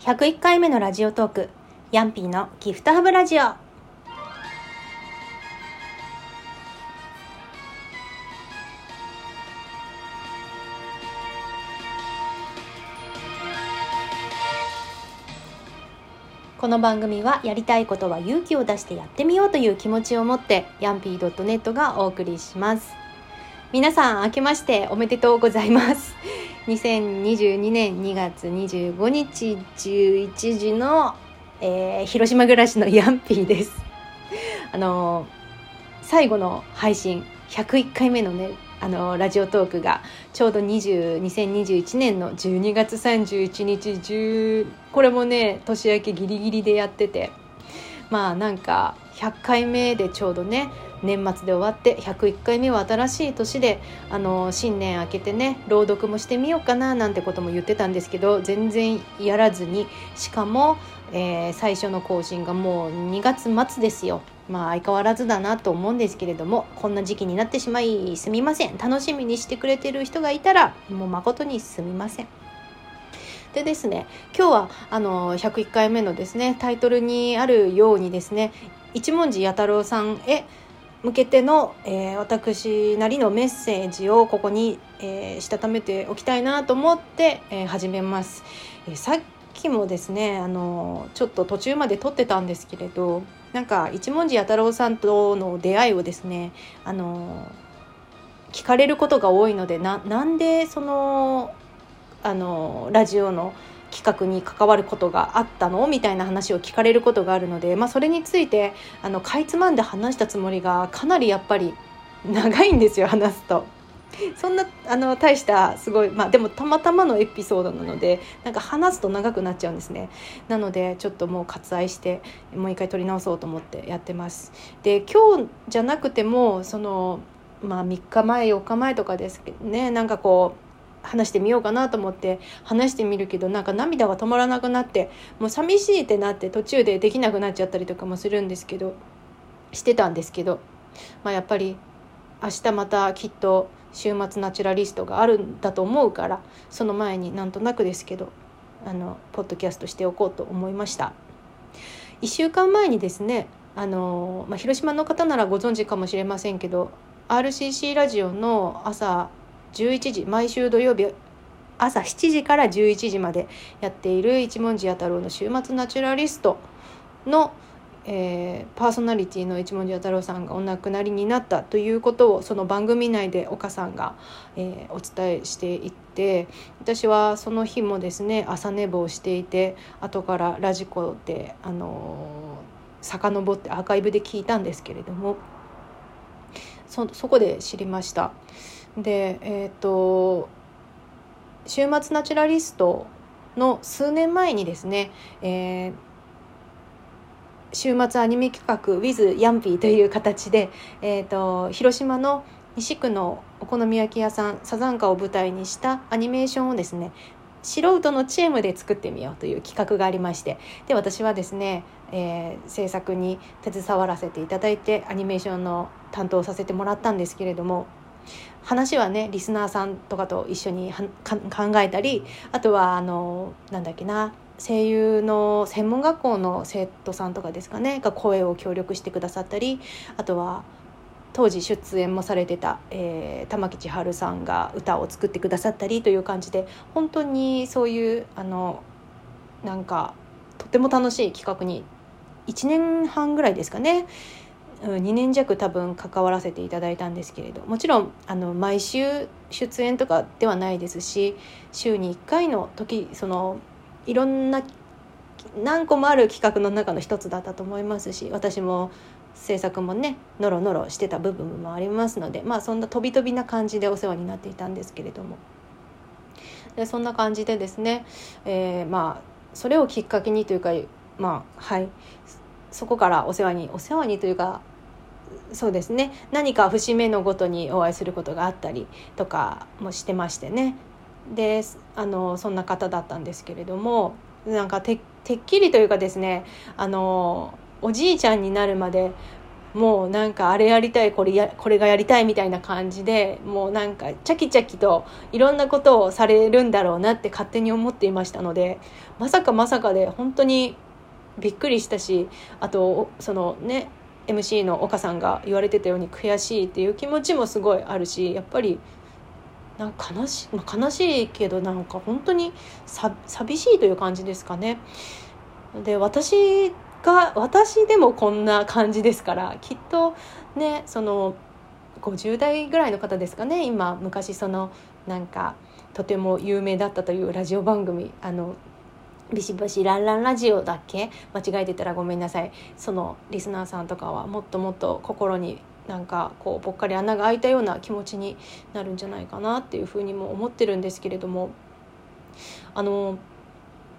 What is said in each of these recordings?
101回目のラジオトークヤンピーのギフトハブラジオ。この番組はやりたいことは勇気を出してやってみようという気持ちを持ってヤンピー .net がお送りします。皆さん明けましておめでとうございます。2022年2月25日11時の、えー、広島暮らしのヤンピーです。あの最後の配信101回目のねあのラジオトークがちょうど20 2021年の12月31日10これもね年明けギリギリでやってて。まあなんか100回目でちょうどね年末で終わって101回目は新しい年であの新年明けてね朗読もしてみようかななんてことも言ってたんですけど全然やらずにしかも、えー、最初の更新がもう2月末ですよ。まあ相変わらずだなと思うんですけれどもこんな時期になってしまいすみません楽しみにしてくれてる人がいたらもう誠にすみません。でですね今日はあの101回目のですねタイトルにあるようにですね一文字弥太郎さんへ向けての、えー、私なりのメッセージをここに、えー、したためておきたいなと思って、えー、始めます。えー、さっきもですねあのちょっと途中まで撮ってたんですけれどなんか一文字弥太郎さんとの出会いをですねあの聞かれることが多いのでななんでそのあのラジオの企画に関わることがあったの？みたいな話を聞かれることがあるので、まあ、それについてあのかいつまんで話したつもりがかなりやっぱり長いんですよ 話すと。そんなあの大したすごいまあでもたまたまのエピソードなのでなんか話すと長くなっちゃうんですね。なのでちょっともう割愛してもう一回撮り直そうと思ってやってます。で今日じゃなくてもそのまあ3日前4日前とかですけどねなんかこう話してみようかなと思って話してみるけどなんか涙が止まらなくなってもう寂しいってなって途中でできなくなっちゃったりとかもするんですけどしてたんですけど、まあ、やっぱり明日またきっと週末ナチュラリストがあるんだと思うからその前になんとなくですけどあのポッドキャストしておこうと思いました。1週間前にですねあの、まあ、広島の方ならご存知かもしれませんけど RCC ラジオの朝11時毎週土曜日朝7時から11時までやっている一文字弥太郎の週末ナチュラリストのえー、パーソナリティの一文字弥太郎さんがお亡くなりになったということをその番組内で岡さんが、えー、お伝えしていって私はその日もですね朝寝坊していて後からラジコで、あのー、遡ってアーカイブで聞いたんですけれどもそそこで知りました。でえっ、と週末ナチュラリストの数年前にですね、えー週末アニメ企画 with ヤンピーという形で、えーと、広島の西区のお好み焼き屋さんサザンカを舞台にしたアニメーションをですね素人のチームで作ってみようという企画がありましてで私はですね、えー、制作に携わらせていただいてアニメーションの担当させてもらったんですけれども話はねリスナーさんとかと一緒に考えたりあとはあのなんだっけな声優の専門学校の生徒さんとかですかねが声を協力してくださったりあとは当時出演もされてた、えー、玉木千春さんが歌を作ってくださったりという感じで本当にそういうあのなんかとても楽しい企画に1年半ぐらいですかね2年弱多分関わらせていただいたんですけれど。もちろんあの毎週出演とかではないですし週に1回の時そのいろんな何個もある企画の中の一つだったと思いますし私も制作もねノロノロしてた部分もありますのでまあそんな飛び飛びな感じでお世話になっていたんですけれども。でそんな感じでですね、えー、まあそれをきっかけにというかまあはいそこからお世話にお世話にというかそうですね。何か節目のごとにお会いすることがあったりとかもしてましてね。であのそんな方だったんですけれどもなんかてっきりというかですねあのおじいちゃんになるまでもうなんかあれやりたいこれやこれがやりたいみたいな感じでもうなんかチャキチャキといろんなことをされるんだろうなって勝手に思っていましたのでまさかまさかで本当にびっくりしたしあとそのね MC の岡さんが言われてたように悔しいっていう気持ちもすごいあるしやっぱりなんか悲し,、まあ、悲しいけどなんか本当にさ寂しいという感じですかね。で私が私でもこんな感じですからきっとねその50代ぐらいの方ですかね今昔そのなんかとても有名だったというラジオ番組あのビシバシランランラジオだっけ？間違えてたらごめんなさい。そのリスナーさんとかはもっともっと心になんかこうぽっかり穴が開いたような気持ちになるんじゃないかなっていうふうにも思ってるんですけれども。あの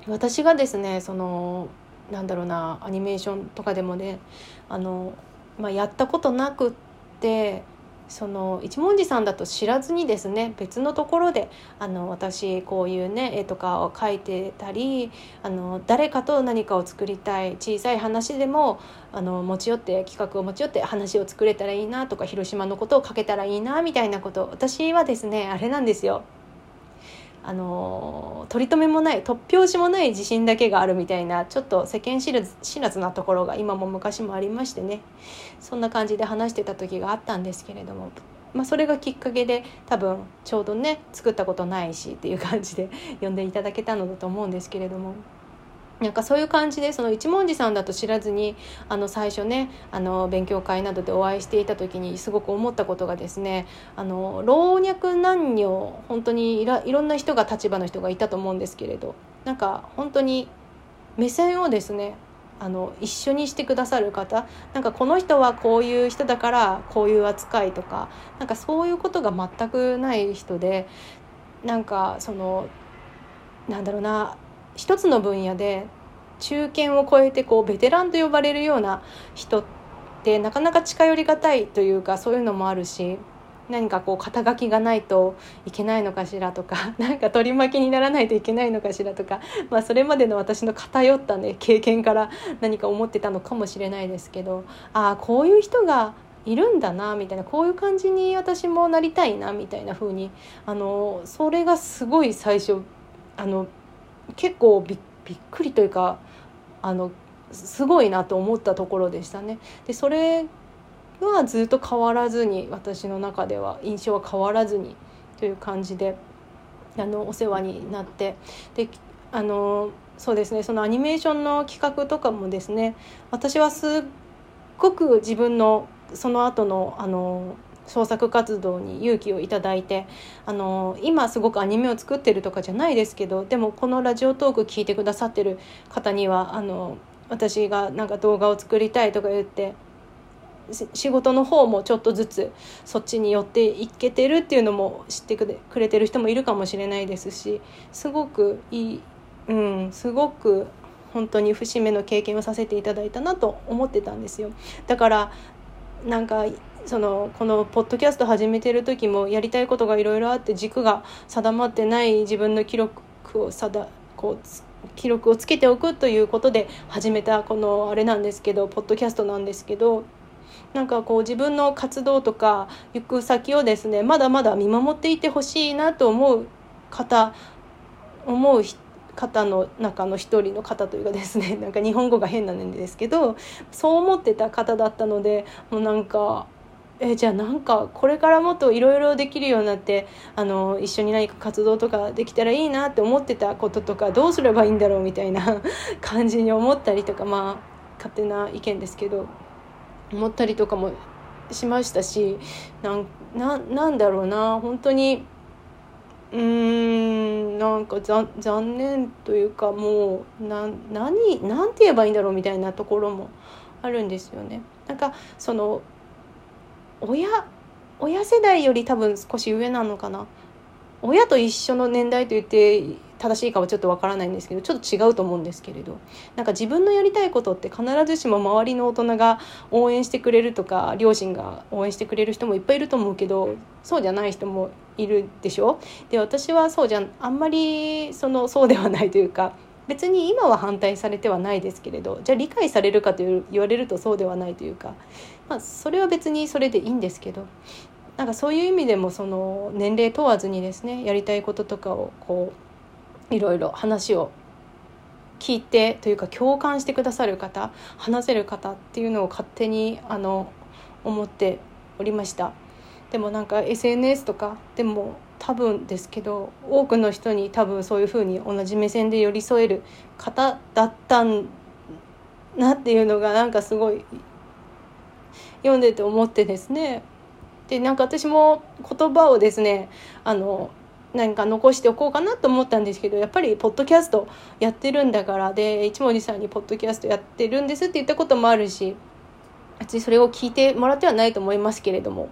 私がですねそのなんだろうなアニメーションとかでもねあの、まあ、やったことなくってその一文字さんだと知らずにですね別のところであの私こういうね絵とかを描いてたりあの誰かと何かを作りたい小さい話でもあの持ち寄って企画を持ち寄って話を作れたらいいなとか広島のことを書けたらいいなみたいなこと私はですねあれなんですよ。あの取り留めもない突拍子もない自信だけがあるみたいなちょっと世間知らず知らずなところが今も昔もありましてねそんな感じで話してた時があったんですけれども、まあ、それがきっかけで多分ちょうどね作ったことないしっていう感じで呼んでいただけたのだと思うんですけれども。なんかそういう感じでその一文字さんだと知らずにあの最初ねあの勉強会などでお会いしていた時にすごく思ったことがですねあの老若男女本当にいらいろんな人が立場の人がいたと思うんですけれどなんか本当に目線をですねあの一緒にしてくださる方なんかこの人はこういう人だからこういう扱いとかなんかそういうことが全くない人でなんかそのなんだろうな一つの分野で中堅を超えてこうベテランと呼ばれるような人ってなかなか近寄りがたいというかそういうのもあるし何かこう肩書きがないといけないのかしらとか 何か取り巻きにならないといけないのかしらとか、まあ、それまでの私の偏ったね経験から何か思ってたのかもしれないですけどああこういう人がいるんだなみたいなこういう感じに私もなりたいなみたいな風にあのそれがすごい最初あの結構びっくりというかあのすごいなと思ったところでしたね。でそれはずっと変わらずに私の中では印象は変わらずにという感じであのお世話になってであのそうですねそのアニメーションの企画とかもですね私はすっごく自分のその後のあの創作活動に勇気をいただいてあの今すごくアニメを作ってるとかじゃないですけどでもこのラジオトーク聞いてくださってる方にはあの私がなんか動画を作りたいとか言って仕事の方もちょっとずつそっちに寄っていけてるっていうのも知ってくれてる人もいるかもしれないですしすごくいい、うん、すごく本当に節目の経験をさせていただいたなと思ってたんですよ。だからなんかそのこのポッドキャスト始めてる時もやりたいことがいろいろあって軸が定まってない自分の記録を定こう記録をつけておくということで始めたこのあれなんですけどポッドキャストなんですけどなんかこう自分の活動とか行く先をですねまだまだ見守っていてほしいなと思う方思う方の中の一人の方というかですねなんか日本語が変なんですけどそう思ってた方だったのでもうなんかえじゃあなんかこれからもっといろいろできるようになってあの一緒に何か活動とかできたらいいなって思ってたこととかどうすればいいんだろうみたいな 感じに思ったりとかまあ勝手な意見ですけど思ったりとかもしましたしなんなんだろうな本当にうーんなんか残念というかもうな何何て言えばいいんだろうみたいなところもあるんですよね。なんかその親親世代より多分少し上なのかな。親と一緒の年代と言って正しいかはちょっとわからないんですけどちょっと違うと思うんですけれど。なんか自分のやりたいことって必ずしも周りの大人が応援してくれるとか両親が応援してくれる人もいっぱいいると思うけどそうじゃない人もいるでしょ。で私はそうじゃあんまりそのそうではないというか別に今は反対されてはないですけれどじゃあ理解されるかと言われるとそうではないというか、まあ、それは別にそれでいいんですけどなんかそういう意味でもその年齢問わずにですねやりたいこととかをこういろいろ話を聞いてというか共感してくださる方話せる方っていうのを勝手にあの思っておりました。でもなんか SNS とかでも多分ですけど多くの人に多分そういうふうに同じ目線で寄り添える方だったんなっていうのがなんかすごい読んでて思ってですね。でなんか私も言葉をですねあの何か残しておこうかなと思ったんですけどやっぱりポッドキャストやってるんだからで一文字さんにポッドキャストやってるんですって言ったこともあるし別にそれを聞いてもらってはないと思いますけれども、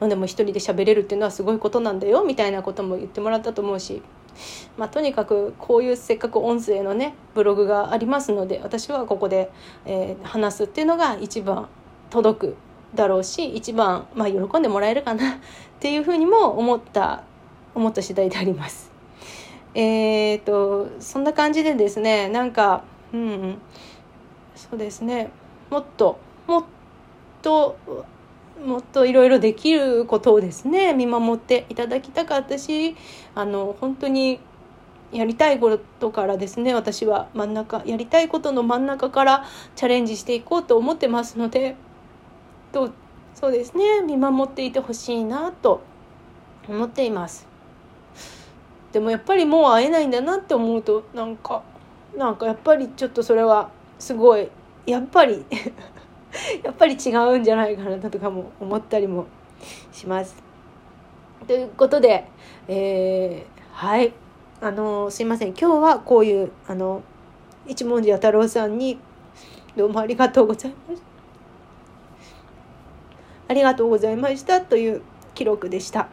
まあ、でも一人で喋れるっていうのはすごいことなんだよみたいなことも言ってもらったと思うし、まあ、とにかくこういうせっかく音声のねブログがありますので私はここで、えー、話すっていうのが一番届くだろうし一番、まあ、喜んでもらえるかな っていうふうにも思った思った次第であります。えーと、そんな感じでですねなんかうんそうですねもっともっともっといろいろできることをですね見守っていただきたかったしあの本当にやりたいことからですね私は真ん中やりたいことの真ん中からチャレンジしていこうと思ってますのでとそうですね見守っていてほしいなと思っています。でもやっぱりもう会えないんだなって思うとなんかなんかやっぱりちょっとそれはすごいやっぱり やっぱり違うんじゃないかなとかも思ったりもします。ということで、えー、はいあのすいません今日はこういうあの一文字弥太郎さんにどうもありがとうございました。ありがとうございましたという記録でした。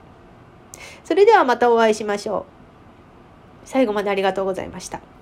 それではまたお会いしましょう。最後までありがとうございました。